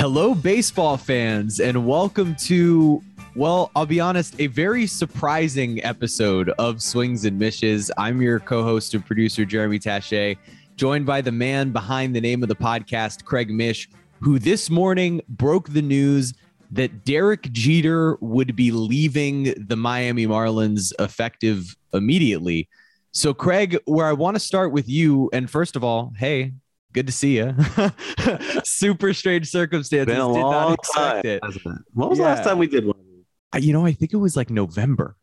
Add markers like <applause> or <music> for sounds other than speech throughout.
Hello, baseball fans, and welcome to, well, I'll be honest, a very surprising episode of Swings and Mishes. I'm your co host and producer, Jeremy Taché, joined by the man behind the name of the podcast, Craig Mish, who this morning broke the news that Derek Jeter would be leaving the Miami Marlins effective immediately. So, Craig, where I want to start with you, and first of all, hey, good to see you. <laughs> Super strange circumstances. Been a Did long not expect time, it. it? When was the last time we did one? You know, I think it was like November.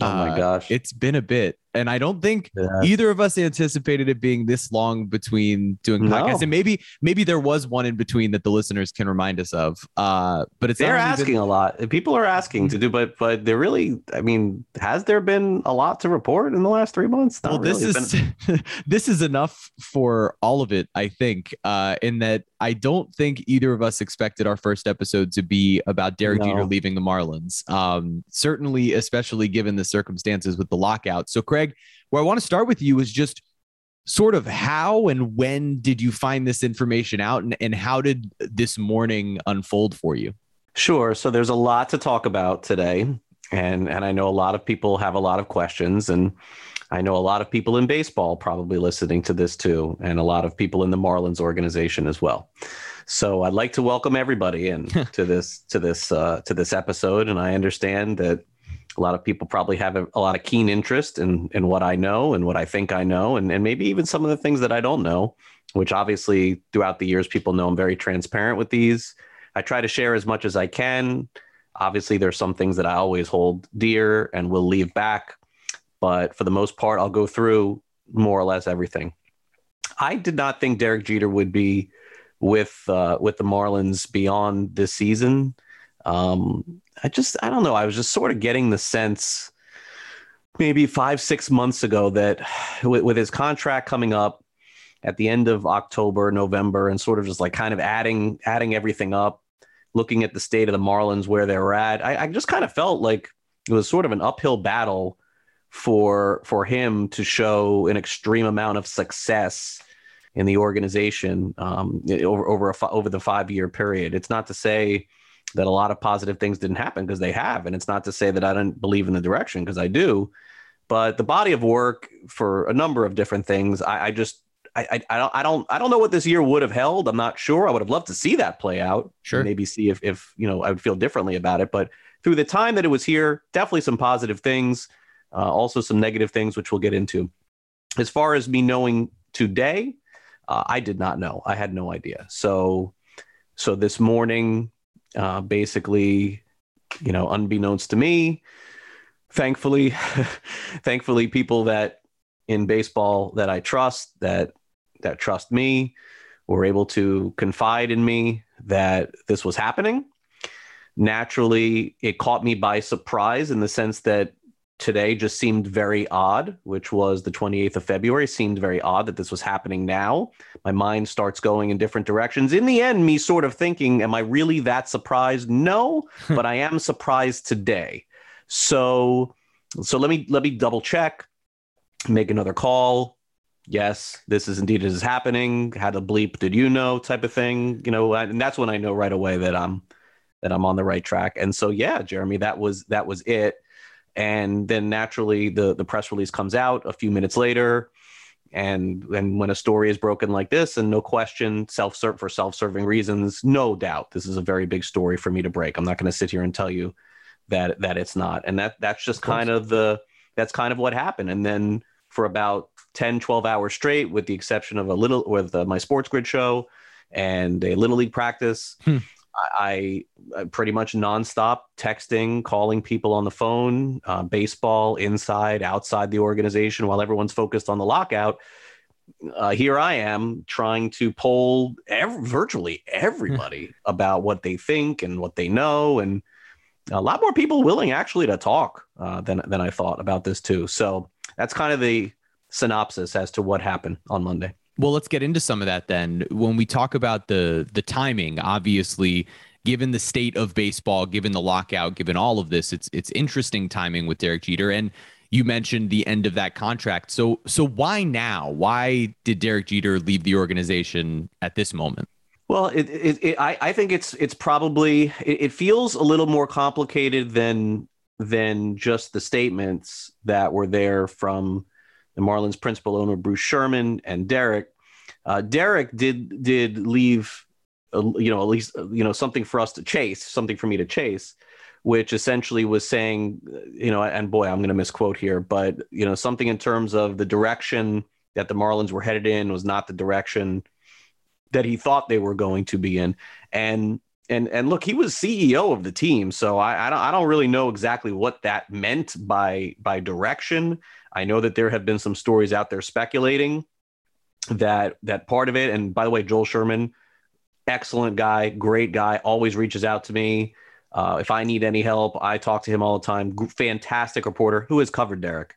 Oh my Uh, gosh. It's been a bit. And I don't think Yeah. either of us anticipated it being this long between doing No. podcasts. And maybe maybe there was one in between that the listeners can remind us of. Uh, but it's They're asking a lot. People are asking to do, but but they're really. I mean, has there been a lot to report in the last three months? Not well, this. It's is been- <laughs> this is enough for all of it, I think. Uh, in that I don't think either of us expected our first episode to be about Derek No. Jeter leaving the Marlins. Um, certainly, especially given the circumstances with the lockout. So, Craig, where I want to start with you is just sort of how and when did you find this information out, and, and how did this morning unfold for you? Sure. So there's a lot to talk about today, and and I know a lot of people have a lot of questions, and I know a lot of people in baseball probably listening to this too, and a lot of people in the Marlins organization as well. So I'd like to welcome everybody in <laughs> to this to this uh, to this episode, and I understand that a lot of people probably have a, a lot of keen interest in in what I know and what I think I know, and and maybe even some of the things that I don't know. Which obviously throughout the years, people know I'm very transparent with these. I try to share as much as I can. Obviously, there's some things that I always hold dear and will leave back, but for the most part, I'll go through more or less everything. I did not think Derek Jeter would be with uh, with the Marlins beyond this season. Um, I just I don't know. I was just sort of getting the sense maybe five six months ago that with, with his contract coming up at the end of October, November, and sort of just like kind of adding adding everything up, looking at the state of the Marlins where they were at. I, I just kind of felt like it was sort of an uphill battle for for him to show an extreme amount of success in the organization um, over over a, over the five year period. It's not to say that a lot of positive things didn't happen because they have, and it's not to say that I don't believe in the direction because I do. But the body of work for a number of different things, I, I just I, I, I don't I don't I don't know what this year would have held. I'm not sure. I would have loved to see that play out. Sure. Maybe see if if you know I would feel differently about it. But through the time that it was here, definitely some positive things, uh, also some negative things, which we'll get into. As far as me knowing today, uh, I did not know. I had no idea. So so this morning, uh, basically, you know, unbeknownst to me, thankfully, <laughs> thankfully, people that in baseball that I trust that that trust me were able to confide in me that this was happening. Naturally, it caught me by surprise in the sense that today just seemed very odd, which was the 28th of February, seemed very odd that this was happening now. My mind starts going in different directions. In the end, me sort of thinking, am I really that surprised? No, <laughs> but I am surprised today. So so let me let me double check, make another call. Yes, this is indeed this is happening. How to bleep did you know type of thing, you know, and that's when I know right away that I'm that I'm on the right track. And so yeah, Jeremy, that was that was it. And then naturally the the press release comes out a few minutes later. And and when a story is broken like this, and no question, self serve for self serving reasons, no doubt, this is a very big story for me to break. I'm not going to sit here and tell you that that it's not, and that that's just Of kind of the that's kind of what happened. And then for about 10, 12 hours straight, with the exception of a little with uh, my SportsGrid show and a little league practice, Hmm. I, I pretty much nonstop texting, calling people on the phone, uh, baseball inside, outside the organization, while everyone's focused on the lockout. Uh, here I am trying to poll ev- virtually everybody <laughs> about what they think and what they know, and a lot more people willing actually to talk uh, than than I thought about this too. So that's kind of the synopsis as to what happened on Monday. Well, let's get into some of that then. When we talk about the the timing, obviously, given the state of baseball, given the lockout, given all of this, it's it's interesting timing with Derek Jeter. And you mentioned the end of that contract. So so why now? Why did Derek Jeter leave the organization at this moment? Well, it, it, it, I, I think it's it's probably it, it feels a little more complicated than than just the statements that were there from the Marlins principal owner Bruce Sherman and Derek. Uh, Derek did did leave, uh, you know, at least you know something for us to chase, something for me to chase, which essentially was saying, you know, and boy, I'm going to misquote here, but you know, something in terms of the direction that the Marlins were headed in was not the direction that he thought they were going to be in, and and and look, he was CEO of the team, so I, I don't I don't really know exactly what that meant by by direction. I know that there have been some stories out there speculating that that part of it. And by the way, Joel Sherman, excellent guy, great guy, always reaches out to me. Uh, if I need any help, I talk to him all the time. Fantastic reporter who has covered Derek.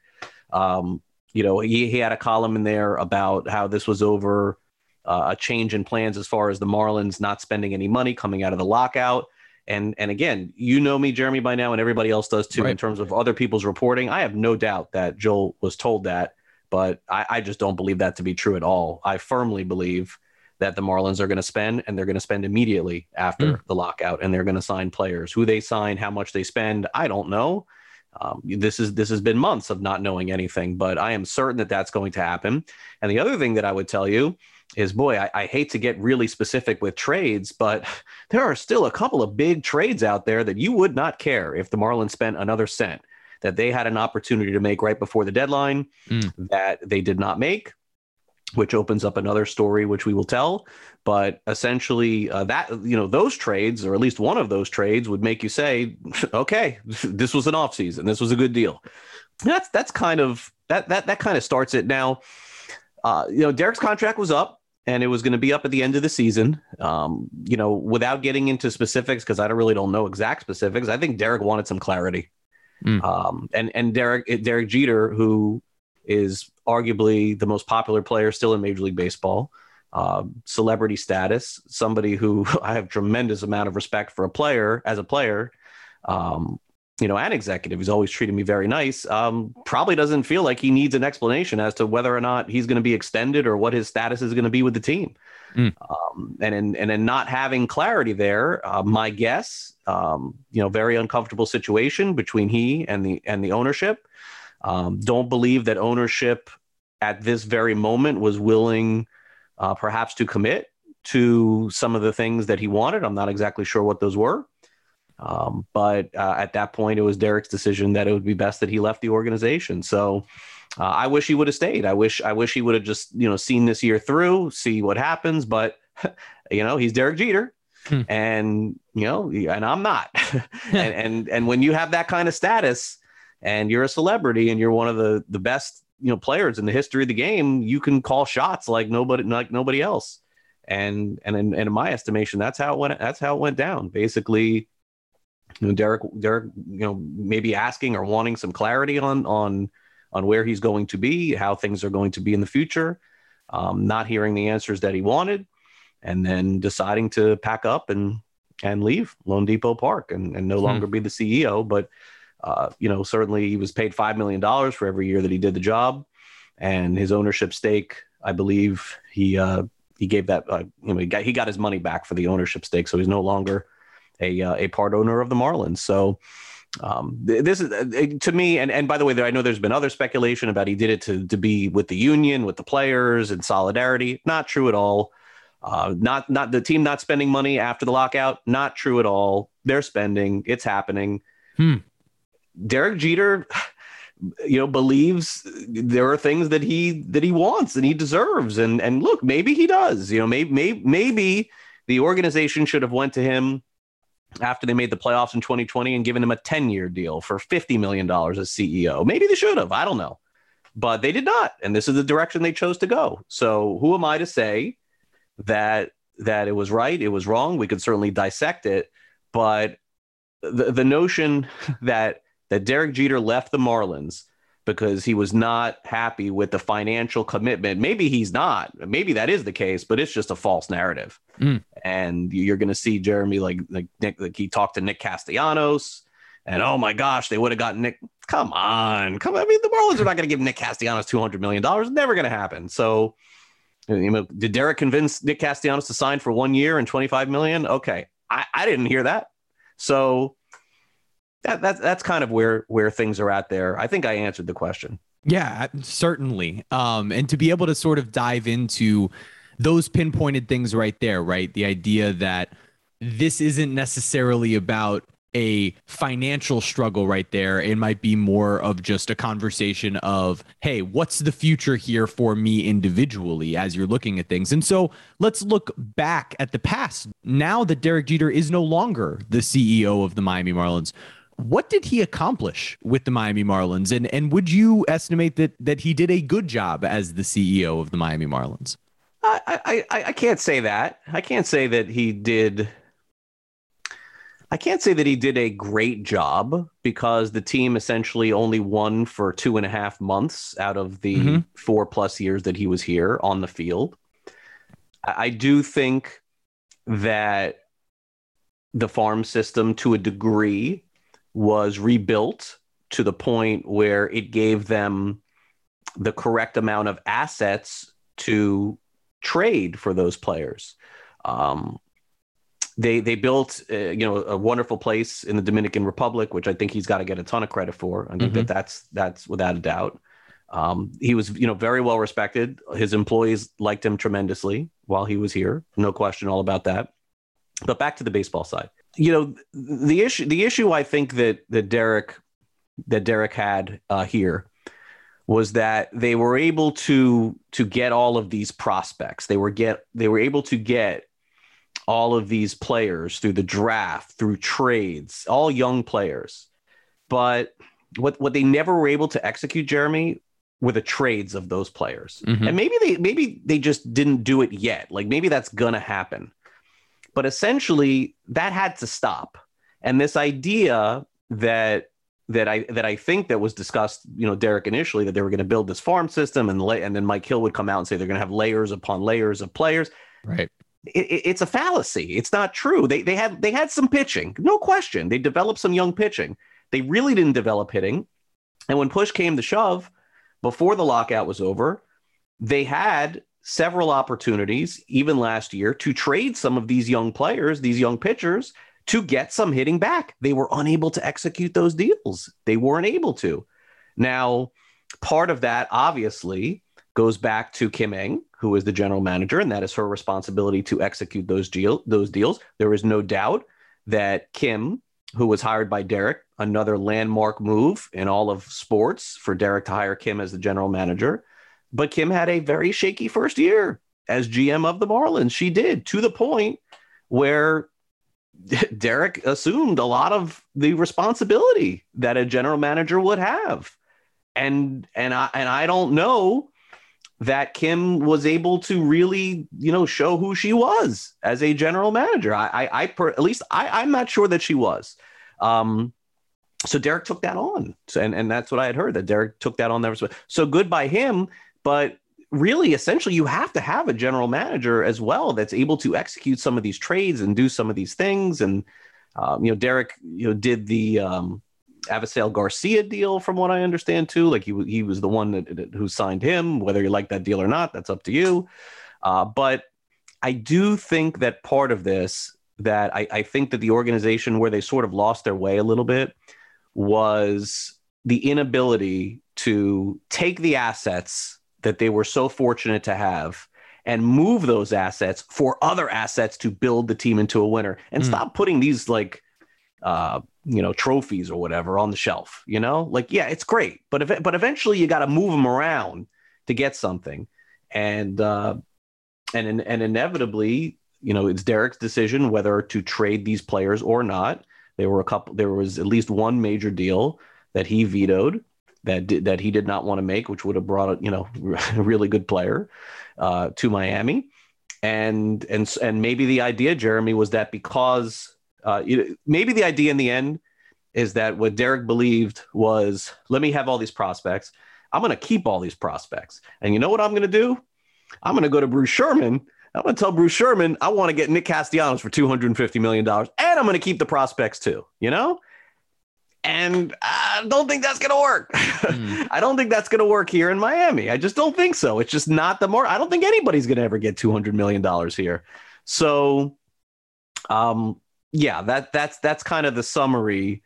Um, you know, he, he had a column in there about how this was over uh, a change in plans as far as the Marlins not spending any money coming out of the lockout. And and again, you know me, Jeremy, by now, and everybody else does too, right. in terms of other people's reporting. I have no doubt that Joel was told that but I, I just don't believe that to be true at all. I firmly believe that the Marlins are going to spend and they're going to spend immediately after mm. the lockout and they're going to sign players. Who they sign, how much they spend, I don't know. Um, this is this has been months of not knowing anything, but I am certain that that's going to happen. And the other thing that I would tell you is, boy, I, I hate to get really specific with trades, but <laughs> there are still a couple of big trades out there that you would not care if the Marlins spent another cent that they had an opportunity to make right before the deadline mm. that they did not make which opens up another story which we will tell. But essentially uh, that you know those trades or at least one of those trades would make you say <laughs> okay <laughs> this was an off season this was a good deal. That's that's kind of that that that kind of starts it. Now uh, you know derek's contract was up and it was going to be up at the end of the season um, you know without getting into specifics because i don't really don't know exact specifics i think derek wanted some clarity Mm. Um, and and Derek Derek Jeter, who is arguably the most popular player still in Major League Baseball, uh, celebrity status, somebody who <laughs> I have tremendous amount of respect for a player as a player, um, you know, an executive. He's always treated me very nice. Um, probably doesn't feel like he needs an explanation as to whether or not he's going to be extended or what his status is going to be with the team. Mm. Um, and in and in not having clarity there, uh, my guess, um, you know, very uncomfortable situation between he and the and the ownership. Um, don't believe that ownership at this very moment was willing, uh, perhaps, to commit to some of the things that he wanted. I'm not exactly sure what those were. Um, but uh, at that point, it was Derek's decision that it would be best that he left the organization. So uh, I wish he would have stayed. I wish I wish he would have just you know seen this year through, see what happens. But <laughs> you know he's Derek Jeter, hmm. and you know, and I'm not. <laughs> and and and when you have that kind of status, and you're a celebrity, and you're one of the the best you know players in the history of the game, you can call shots like nobody like nobody else. And and in, and in my estimation, that's how it went. That's how it went down. Basically, you know, Derek Derek, you know, maybe asking or wanting some clarity on on on where he's going to be, how things are going to be in the future, um, not hearing the answers that he wanted, and then deciding to pack up and and leave loanDepot Park and, and no hmm. longer be the CEO. But uh, you know, certainly he was paid five million dollars for every year that he did the job, and his ownership stake, I believe, he uh, he gave that uh, you know he got he got his money back for the ownership stake, so he's no longer a uh, a part owner of the Marlins. So um, this is uh, to me, and, and by the way, there, I know there's been other speculation about he did it to, to be with the union, with the players, in solidarity. Not true at all. Uh, not not the team not spending money after the lockout. Not true at all. They're spending. It's happening. Hmm. Derek Jeter, you know, believes there are things that he that he wants and he deserves. And and look, maybe he does. You know, maybe maybe maybe the organization should have went to him after they made the playoffs in 2020 and given him a 10 year deal for $50 million as CEO. Maybe they should have. I don't know. But they did not. And this is the direction they chose to go. So who am I to say that that it was right, it was wrong? We could certainly dissect it. But the, the notion <laughs> that that Derek Jeter left the Marlins because he was not happy with the financial commitment. Maybe he's not. Maybe that is the case, but it's just a false narrative. Mm. And you're going to see Jeremy like like Nick like he talked to Nick Castellanos and oh my gosh, they would have gotten Nick. Come on. Come. I mean, the Marlins are not going to give Nick Castellanos $200 million. Never going to happen. So You know, did Derek convince Nick Castellanos to sign for one year and 25 million? Okay. I, I didn't hear that. So that, that that's kind of where where things are at there. I think I answered the question. Yeah, certainly. Um, and to be able to sort of dive into those pinpointed things right there, right? The idea that this isn't necessarily about a financial struggle right there. It might be more of just a conversation of, hey, what's the future here for me individually as you're looking at things? And so let's look back at the past. Now that Derek Jeter is no longer the CEO of the Miami Marlins, what did he accomplish with the Miami Marlins? And and would you estimate that that he did a good job as the CEO of the Miami Marlins? I, I, I can't say that. I can't say that he did I can't say that he did a great job because the team essentially only won for two and a half months out of the mm-hmm. four plus years that he was here on the field. I do think that the farm system, to a degree, was rebuilt to the point where it gave them the correct amount of assets to trade for those players. Um, they they built uh, you know a wonderful place in the Dominican Republic, which I think he's got to get a ton of credit for. I think mm-hmm. that that's that's without a doubt. Um, he was you know very well respected. His employees liked him tremendously while he was here, no question all about that. But back to the baseball side, you know the issue the issue I think that that Derek that Derek had uh, here was that they were able to to get all of these prospects. They were get they were able to get all of these players through the draft, through trades, all young players. But what what they never were able to execute, Jeremy, were the trades of those players. Mm-hmm. And maybe they maybe they just didn't do it yet. Like maybe that's gonna happen. But essentially, that had to stop. And this idea that that I that I think that was discussed, you know, Derek initially that they were going to build this farm system and and then Mike Hill would come out and say they're going to have layers upon layers of players. Right it, it's a fallacy. It's not true. They they had they had some pitching, no question. They developed some young pitching. They really didn't develop hitting. And when push came to shove, before the lockout was over, they had several opportunities, even last year, to trade some of these young players, these young pitchers, to get some hitting back. They were unable to execute those deals. They weren't able to. Now, part of that obviously goes back to Kim Ng, who is the general manager, and that is her responsibility to execute those deal those deals. There is no doubt that Kim, who was hired by Derek, another landmark move in all of sports for Derek to hire Kim as the general manager. But Kim had a very shaky first year as GM of the Marlins. She did to the point where <laughs> Derek assumed a lot of the responsibility that a general manager would have. And and I and I don't know that Kim was able to really, you know, show who she was as a general manager. I, I, I per, at least I, I'm not sure that she was. Um, so Derek took that on, so, and and that's what I had heard that Derek took that on there. So good by him, but really, essentially, you have to have a general manager as well that's able to execute some of these trades and do some of these things. And um, you know, Derek, you know, did the um, Avisail Garcia deal, from what I understand, too. Like he he was the one that, that, who signed him. Whether you like that deal or not, that's up to you. Uh, but I do think that part of this, that I, I think that the organization where they sort of lost their way a little bit, was the inability to take the assets that they were so fortunate to have and move those assets for other assets to build the team into a winner. And mm. stop putting these like uh, you know trophies or whatever on the shelf you know? Like yeah it's great but if but eventually you got to move them around to get something. And uh and and inevitably you know it's Derek's decision whether to trade these players or not. There were a couple there was at least one major deal that he vetoed that did, that he did not want to make which would have brought a you know <laughs> a really good player uh to Miami and and and maybe the idea Jeremy was that because uh, maybe the idea in the end is that what Derek believed was let me have all these prospects. I'm going to keep all these prospects. And you know what I'm going to do? I'm going to go to Bruce Sherman. I'm going to tell Bruce Sherman I want to get Nick Castellanos for $250 million and I'm going to keep the prospects too. You know? And <laughs> I don't think that's going to work. Mm. I don't think that's going to work here in Miami. I just don't think so. It's just not the more. I don't think anybody's going to ever get two hundred million dollars here. So, um, yeah, that that's that's kind of the summary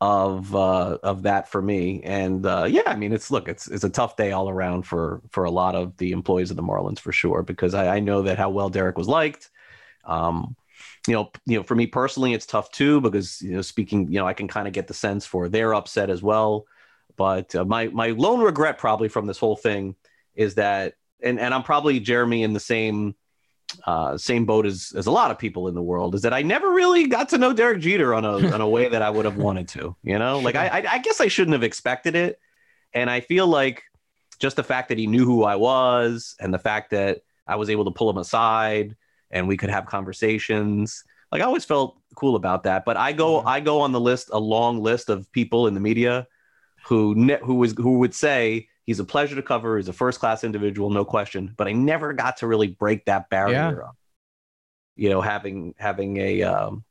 of uh, of that for me. And uh, yeah, I mean, it's look, it's it's a tough day all around for for a lot of the employees of the Marlins for sure because I, I know that how well Derek was liked. Um, you know, you know, for me personally, it's tough too because you know, speaking, you know, I can kind of get the sense for they're upset as well. But uh, my my lone regret probably from this whole thing is that, and and I'm probably Jeremy in the same uh, same boat as as a lot of people in the world is that I never really got to know Derek Jeter on a on a way that I would have wanted to. You know, like I I guess I shouldn't have expected it, and I feel like just the fact that he knew who I was and the fact that I was able to pull him aside and we could have conversations. Like I always felt cool about that. But I go mm-hmm. I go on the list a long list of people in the media who ne- who was who would say he's a pleasure to cover. He's a first class individual, no question. But I never got to really break that barrier. Yeah. You know, having having a um,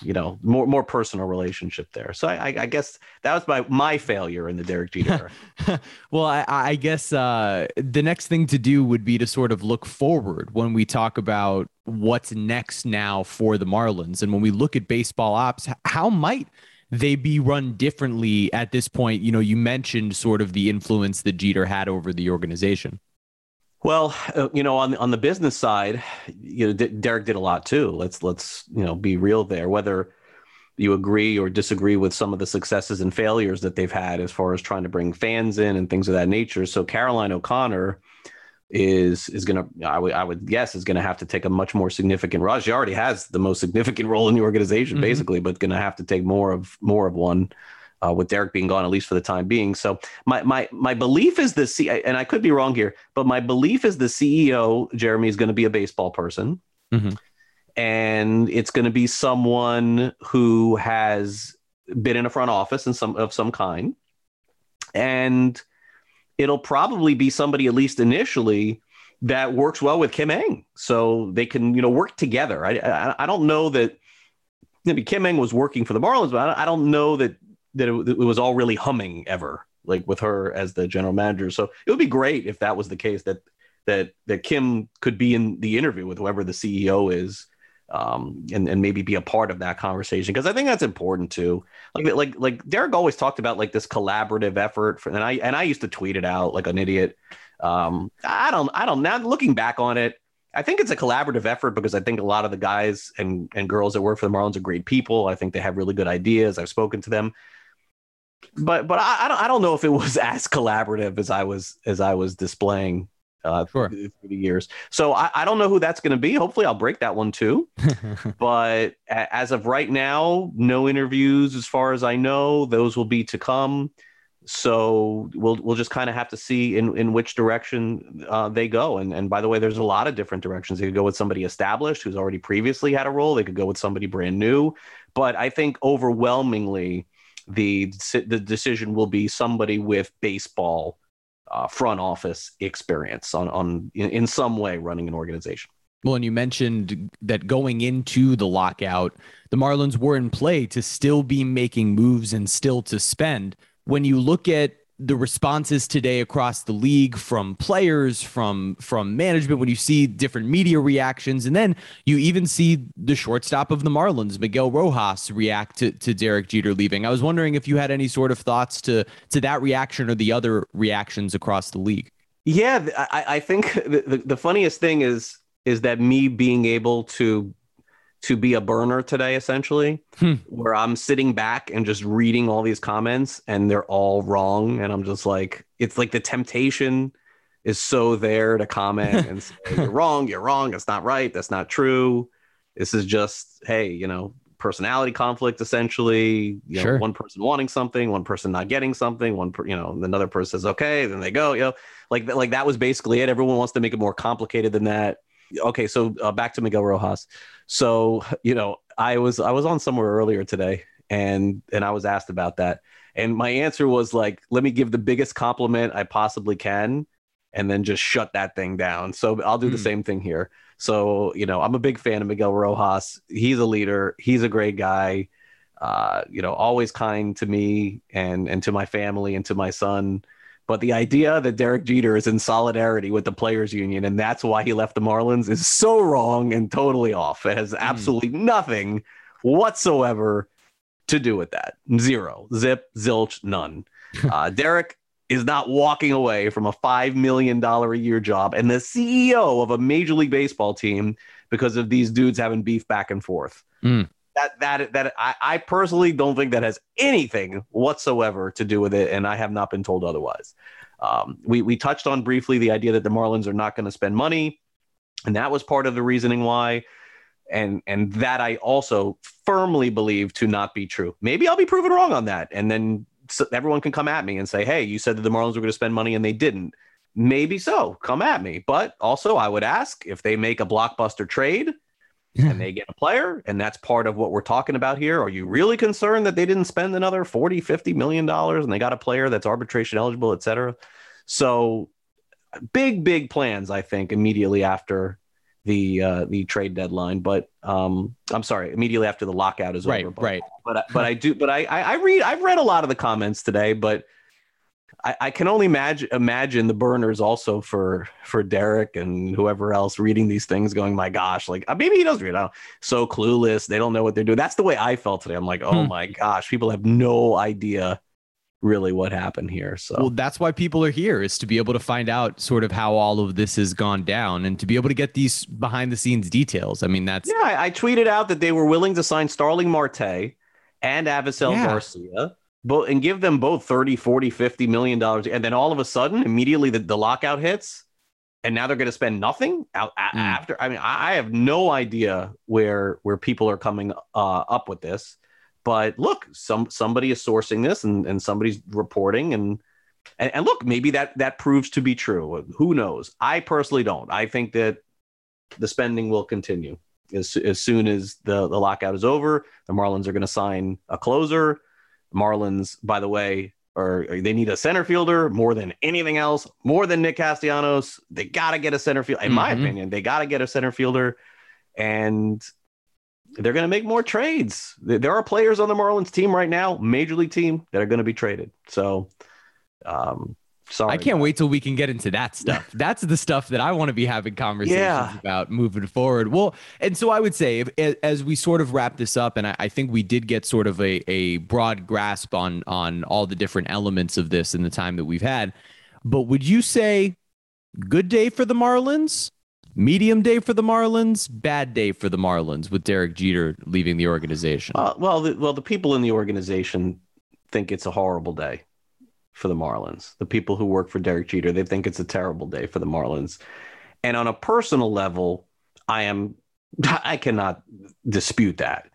you know more more personal relationship there. So I, I guess that was my my failure in the Derek Jeter. <laughs> well, I, I guess uh, the next thing to do would be to sort of look forward when we talk about what's next now for the Marlins, and when we look at baseball ops, how might they be run differently at this point? You know, you mentioned sort of the influence that Jeter had over the organization. Well, uh, you know, on on the business side, you know, D- Derek did a lot too. Let's let's you know be real there. Whether you agree or disagree with some of the successes and failures that they've had as far as trying to bring fans in and things of that nature. So Caroline O'Connor is is going to I would I would guess is going to have to take a much more significant role. She already has the most significant role in the organization, mm-hmm. basically, but going to have to take more of more of one uh, with Derek being gone at least for the time being. So my my my belief is the C, and I could be wrong here, but my belief is the CEO Jeremy is going to be a baseball person, mm-hmm. and it's going to be someone who has been in a front office in some of some kind, and it'll probably be somebody at least initially that works well with Kim Ng, so they can you know work together. I I, I don't know that. Maybe Kim Ng was working for the Marlins, but I don't know that that it, it was all really humming ever, like with her as the general manager. So it would be great if that was the case that that that Kim could be in the interview with whoever the CEO is. Um, and and maybe be a part of that conversation because I think that's important too. Like like like Derek always talked about like this collaborative effort, for, and I and I used to tweet it out like an idiot. Um, I don't I don't now looking back on it, I think it's a collaborative effort because I think a lot of the guys and and girls that work for the Marlins are great people. I think they have really good ideas. I've spoken to them but but I, I don't I don't know if it was <laughs> as collaborative as I was as I was displaying uh, sure. through, through the years. So I, I don't know who that's going to be. Hopefully, I'll break that one too. <laughs> but as of right now, no interviews as far as I know. Those will be to come. So we'll we'll just kind of have to see in, in which direction uh, they go. And and by the way, there's a lot of different directions. They could go with somebody established who's already previously had a role. They could go with somebody brand new. But I think overwhelmingly the the decision will be somebody with baseball uh, front office experience on on in, in some way running an organization. Well, and you mentioned that going into the lockout, the Marlins were in play to still be making moves and still to spend. When you look at the responses today across the league from players from from management when you see different media reactions and then you even see the shortstop of the Marlins Miguel Rojas react to, to Derek Jeter leaving. I was wondering if you had any sort of thoughts to to that reaction or the other reactions across the league. Yeah I, I think the, the, the funniest thing is is that me being able to to be a burner today, essentially, hmm. where I'm sitting back and just reading all these comments and they're all wrong. And I'm just like, it's like the temptation is so there to comment <laughs> and say, you're wrong, you're wrong, that's not right, that's not true. This is just, hey, you know, personality conflict essentially you know, sure. one person wanting something one person not getting something one per, you know another person says okay then they go you know like like that was basically it everyone wants to make it more complicated than that okay, so uh, back to Miguel Rojas. So you know, I was I was on somewhere earlier today, and and I was asked about that, and my answer was like, let me give the biggest compliment I possibly can, and then just shut that thing down. So I'll do mm. the hmm. same thing here. So you know, I'm a big fan of Miguel Rojas. He's a leader. He's a great guy. uh, you know, always kind to me and and to my family and to my son. But the idea that Derek Jeter is in solidarity with the players union and that's why he left the Marlins is so wrong and totally off. It has absolutely mm. nothing whatsoever to do with that. Zero, zip, zilch, none. <laughs> Uh, Derek is not walking away from a $5 million a year job and the CEO of a Major League Baseball team because of these dudes having beef back and forth. Mm. That, that, that I, I personally don't think that has anything whatsoever to do with it. And I have not been told otherwise. Um, we, we touched on briefly the idea that the Marlins are not going to spend money. And that was part of the reasoning why and and that I also firmly believe to not be true. Maybe I'll be proven wrong on that, and then so everyone can come at me and say, "Hey, you said that the Marlins were going to spend money and they didn't." Maybe so. Come at me. But also, I would ask if they make a blockbuster trade and they get a player, and that's part of what we're talking about here. Are you really concerned that they didn't spend another 40, 50 million dollars and they got a player that's arbitration eligible, et cetera? So, big, big plans, I think, immediately after the uh, the trade deadline. But um, I'm sorry, immediately after the lockout is right, over. But, right. But but I do. But I, I read. I've read a lot of the comments today, but. I, I can only imagine imagine the burners also for for Derek and whoever else reading these things, going, "My gosh!" Like uh, maybe he does read. it. so clueless. They don't know what they're doing. That's the way I felt today. I'm like, "Oh hmm. my gosh!" People have no idea really what happened here. So well, that's why people are here is to be able to find out sort of how all of this has gone down and to be able to get these behind the scenes details. I mean, that's yeah. I, I tweeted out that they were willing to sign Starling Marte and Avisail yeah. Garcia. Both and give them both 30, 40, 50 million dollars. And then all of a sudden, immediately the, the lockout hits, and now they're going to spend nothing out mm. after. I mean, I, I have no idea where where people are coming uh, up with this. But look, some somebody is sourcing this and, and somebody's reporting and, and and look, maybe that that proves to be true. Who knows? I personally don't. I think that the spending will continue as, as soon as the, the lockout is over. The Marlins are going to sign a closer. Marlins, by the way, or they need a center fielder more than anything else, more than Nick Castellanos. They got to get a center field. In mm-hmm. my opinion, they got to get a center fielder. And they're going to make more trades. There are players on the Marlins team right now, major league team, that are going to be traded. So, um, sorry. I can't wait till we can get into that stuff. <laughs> That's the stuff that I want to be having conversations yeah. about moving forward. Well, and so I would say, if, as we sort of wrap this up, and I, I think we did get sort of a, a broad grasp on on all the different elements of this in the time that we've had. But would you say good day for the Marlins? medium day for the Marlins, bad day for the Marlins with Derek Jeter leaving the organization. Uh, well, the, well, the people in the organization think it's a horrible day for the Marlins. The people who work for Derek Jeter, they think it's a terrible day for the Marlins. And on a personal level, I am <laughs> I cannot dispute that.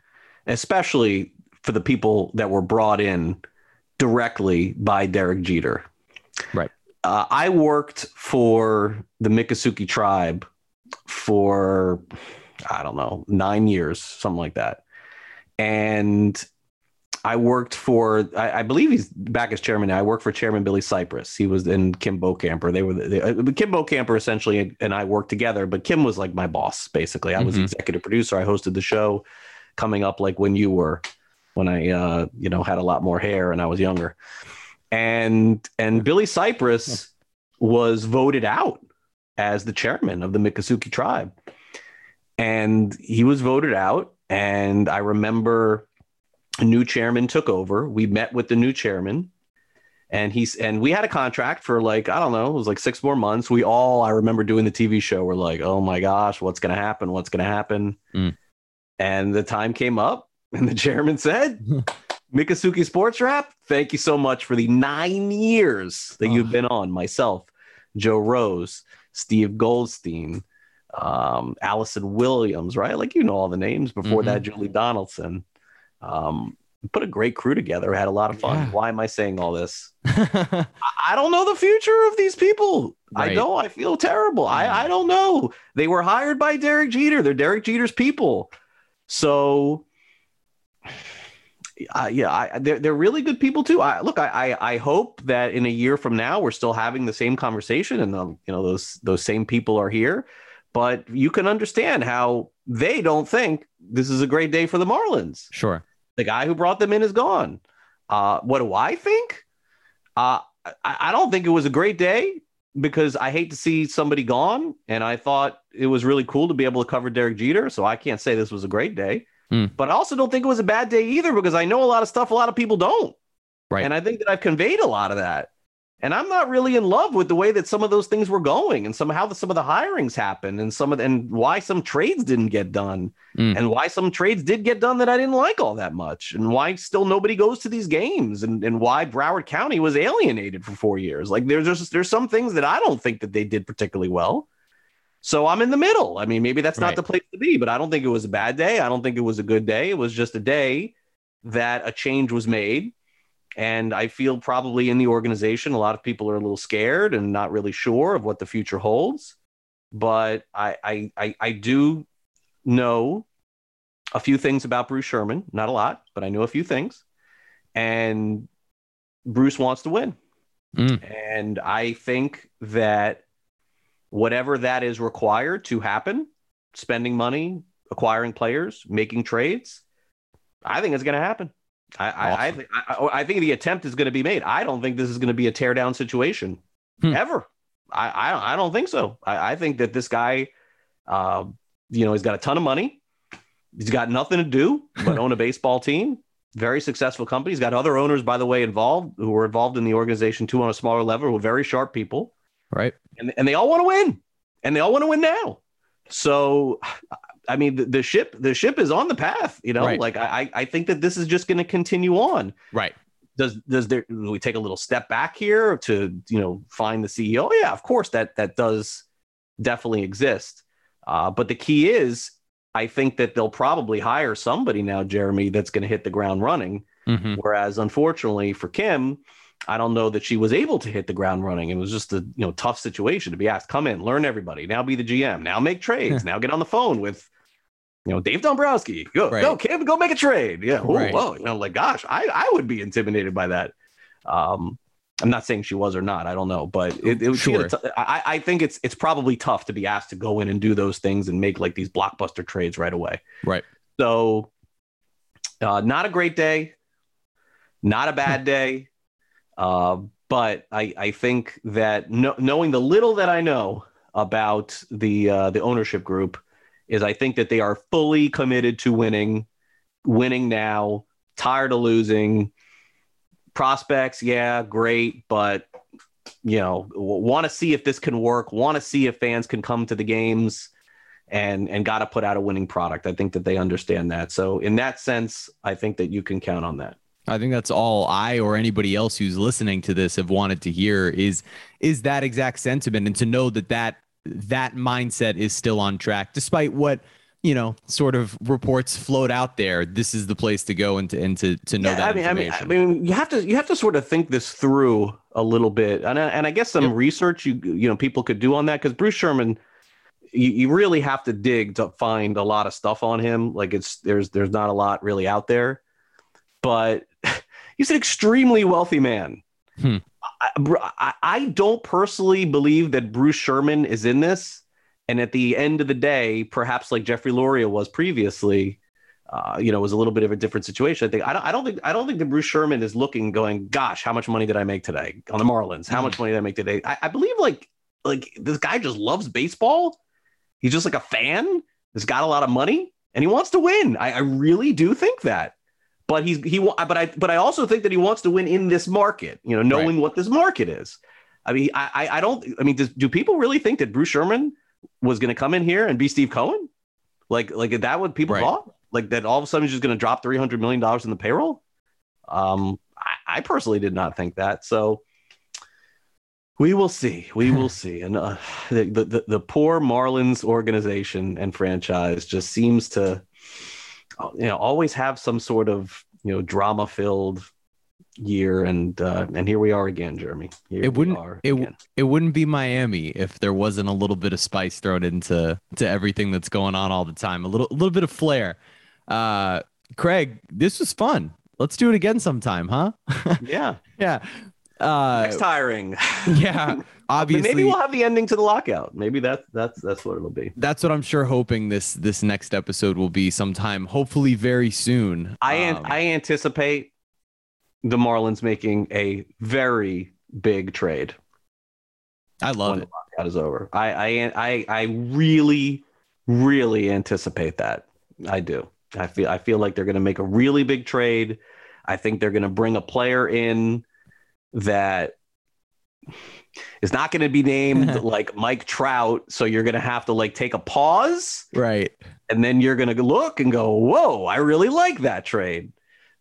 Especially for the people that were brought in directly by Derek Jeter. Right. Uh, I worked for the Miccosukee tribe for I don't know, nine years, something like that. And I worked for, I, I, believe he's back as chairman now. I worked for Chairman Billy Cypress. He was in Kim Bokamper. They were, they, uh, Kim Bokamper essentially and I worked together, but Kim was like my boss, basically. I was mm-hmm. executive producer. I hosted the show coming up like when you were, when I, uh, you know, had a lot more hair and I was younger. And, and Billy Cypress was voted out as the chairman of the Miccosukee tribe. And he was voted out. And I remember new chairman took over. We met with the new chairman and he's and we had a contract for like i don't know it was like six more months we all i remember doing the tv show we're like oh my gosh what's going to happen what's going to happen mm. and the time came up and the chairman said <laughs> miccosukee sports wrap thank you so much for the nine years that you've been on myself joe rose Steve Goldstein, um, Allison Williams, right? Like you know all the names. Before mm-hmm. that, Julie Donaldson. Um, put a great crew together. Had a lot of fun. Yeah. Why am I saying all this? <laughs> I don't know the future of these people. Right. I know. I feel terrible. I I don't know. They were hired by Derek Jeter. They're Derek Jeter's people. So uh, yeah, I, they're they're really good people too. I, look, I, I, I hope that in a year from now we're still having the same conversation, and the, you know those those same people are here. But you can understand how they don't think this is a great day for the Marlins. Sure. The guy who brought them in is gone. Uh, what do I think? Uh, I, I don't think it was a great day because I hate to see somebody gone. And I thought it was really cool to be able to cover Derek Jeter. So I can't say this was a great day. Mm. But I also don't think it was a bad day either because I know a lot of stuff a lot of people don't. Right. And I think that I've conveyed a lot of that. And I'm not really in love with the way that some of those things were going and somehow the, some of the hirings happened and some of and why some trades didn't get done Mm. and why some trades did get done that I didn't like all that much and why still nobody goes to these games and, and why Broward County was alienated for four years. Like there's just there's some things that I don't think that they did particularly well. So I'm in the middle. I mean, maybe that's not Right. the place to be, but I don't think it was a bad day. I don't think it was a good day. It was just a day that a change was made. And I feel probably in the organization, a lot of people are a little scared and not really sure of what the future holds. But I I I, I do know a few things about Bruce Sherman, not a lot, but I know a few things. And Bruce wants to win. Mm. And I think that whatever that is required to happen, spending money, acquiring players, making trades, I think it's going to happen. I, I, I. I, I think the attempt is going to be made. I don't think this is going to be a tear down situation Hmm. ever. I, I, I don't think so. I, I think that this guy, uh, you know, he's got a ton of money. He's got nothing to do <laughs> but own a baseball team. Very successful company. He's got other owners, by the way, involved who were involved in the organization too on a smaller level, who are very sharp people, Right. and and they all want to win, and they all want to win now. So, I mean, the, the ship the ship is on the path. You know, Right. like I I- think that this is just going to continue on Right. does does there do we take a little step back here to you know find the CEO? Yeah, of course that that does definitely exist. Uh, but the key is, I think that they'll probably hire somebody now, Jeremy, that's going to hit the ground running. hmm Whereas, unfortunately for Kim, I don't know that she was able to hit the ground running. It was just a you know tough situation to be asked, come in, learn everybody, now be the GM, now make trades, <laughs> now get on the phone with you know Dave Dombrowski, go Right. go Kim, go make a trade. Yeah, oh, Right. whoa, you know, like gosh, I I would be intimidated by that. Um, I'm not saying she was or not. I don't know, but it, it was Sure. I, I think it's it's probably tough to be asked to go in and do those things and make like these blockbuster trades right away. Right. So, uh, not a great day, not a bad day, uh, but I I think that no, knowing the little that I know about the uh, the ownership group is I think that they are fully committed to winning, winning now, tired of losing. Prospects, yeah, great, but you know, want to see if this can work, want to see if fans can come to the games and and got to put out a winning product. I think that they understand that. So in that sense, I think that you can count on that. I think that's all I or anybody else who's listening to this have wanted to hear is is that exact sentiment and to know that that that mindset is still on track despite what you know sort of reports float out there this is the place to go and to and to, to know Yeah, that I mean, I mean, I mean, you have to you have to sort of think this through a little bit, and I, and I guess some Yep. research you you know people could do on that because Bruce Sherman, you, you really have to dig to find a lot of stuff on him. Like it's there's there's not a lot really out there, but <laughs> he's an extremely wealthy man. Hmm. I, I, don't personally believe that Bruce Sherman is in this. And at the end of the day, perhaps like Jeffrey Loria was previously, uh, you know, it was a little bit of a different situation. I think I don't, I don't think I don't think that Bruce Sherman is looking, going, "Gosh, how much money did I make today on the Marlins? How Mhm. much money did I make today?" I, I believe like like this guy just loves baseball. He's just like a fan. He's got a lot of money and he wants to win. I, I really do think that. But he's he but I but I also think that he wants to win in this market. You know, knowing what this market is. I mean, I I, don't. I mean, does, do people really think that Bruce Sherman was going to come in here and be Steve Cohen? Like like is that what people Right. thought? Like that all of a sudden he's just going to drop three hundred million dollars in the payroll? Um, I, I personally did not think that. So we will see. We <laughs> will see. And uh, the, the the poor Marlins organization and franchise just seems to, you know, always have some sort of you know drama filled year, and uh, and here we are again, Jeremy. Here It wouldn't- it- again. it wouldn't be Miami if there wasn't a little bit of spice thrown into to everything that's going on all the time. A little a little bit of flair. Uh, Craig, this was fun. Let's do it again sometime, huh? <laughs> yeah. yeah. Uh, Next tiring. <laughs> yeah, <laughs> obviously. Maybe we'll have the ending to the lockout. Maybe that's that's that's what it'll be. That's what I'm sure hoping this this next episode will be sometime, hopefully very soon. I Um, I anticipate the Marlins making a very big trade I love when it. the lockout is over. I I I I really really anticipate that. I do. I feel I feel like they're going to make a really big trade. I think they're going to bring a player in that is not going to be named <laughs> like Mike Trout, so you're going to have to like take a pause Right. and then you're going to look and go, "Whoa, I really like that trade."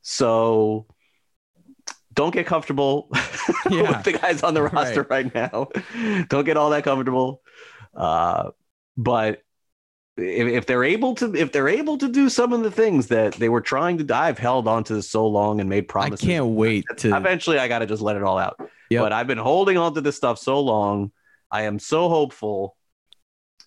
So don't get comfortable <laughs> Yeah. with the guys on the roster right, now. <laughs> Don't get all that comfortable. Uh, but if, if they're able to, if they're able to do some of the things that they were trying to, do, I've held on to this so long and made promises. I can't wait to. Eventually, I got to just let it all out. Yep. But I've been holding on to this stuff so long. I am so hopeful,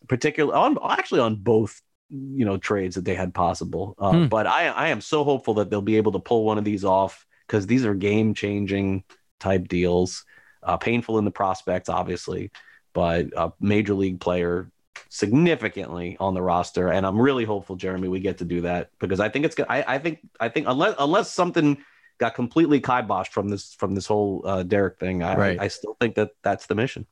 particularly on actually on both you know trades that they had possible. Uh, Hmm. But I I am so hopeful that they'll be able to pull one of these off because these are game changing type deals. Uh, painful in the prospects, obviously, but a major league player significantly on the roster, and I'm really hopeful, Jeremy, we get to do that because I think it's good. I, I think I think unless unless something got completely kiboshed from this from this whole uh, Derek thing, I, Right. I, I still think that that's the mission.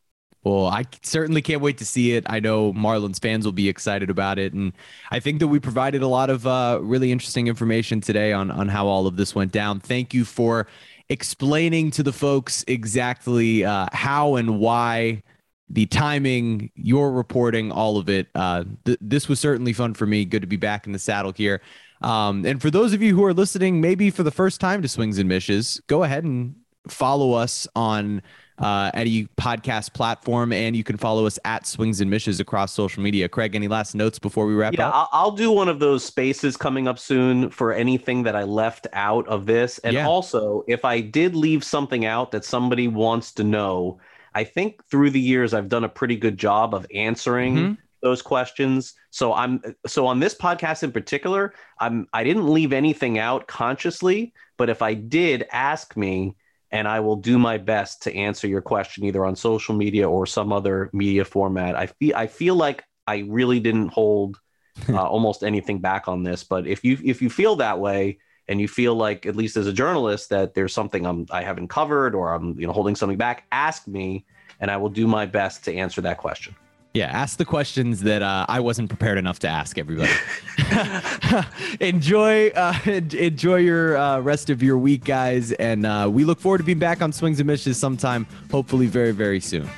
Well, I certainly can't wait to see it. I know Marlins fans will be excited about it, and I think that we provided a lot of uh, really interesting information today on on how all of this went down. Thank you for explaining to the folks exactly uh, how and why the timing, your reporting, all of it. Uh, th- this was certainly fun for me. Good to be back in the saddle here. Um, and for those of you who are listening, maybe for the first time to Swings and Mishes, go ahead and follow us on uh, any podcast platform, and you can follow us at Swings and Mishes across social media. Craig, any last notes before we wrap Yeah, up? I'll, I'll do one of those spaces coming up soon for anything that I left out of this. And Yeah. also, if I did leave something out that somebody wants to know, I think through the years I've done a pretty good job of answering Mhm. those questions. So I'm so on this podcast in particular, I'm I didn't leave anything out consciously, but if I did, ask me and I will do my best to answer your question either on social media or some other media format. I feel I feel like I really didn't hold <laughs> uh, almost anything back on this, but if you if you feel that way and you feel like at least as a journalist that there's something I'm I haven't covered or I'm you know holding something back, ask me and I will do my best to answer that question. Yeah, ask the questions that uh, I wasn't prepared enough to ask everybody. <laughs> <laughs> enjoy, uh, enjoy your uh, rest of your week, guys, and uh, we look forward to being back on Swings and Mishes sometime, hopefully very, very soon.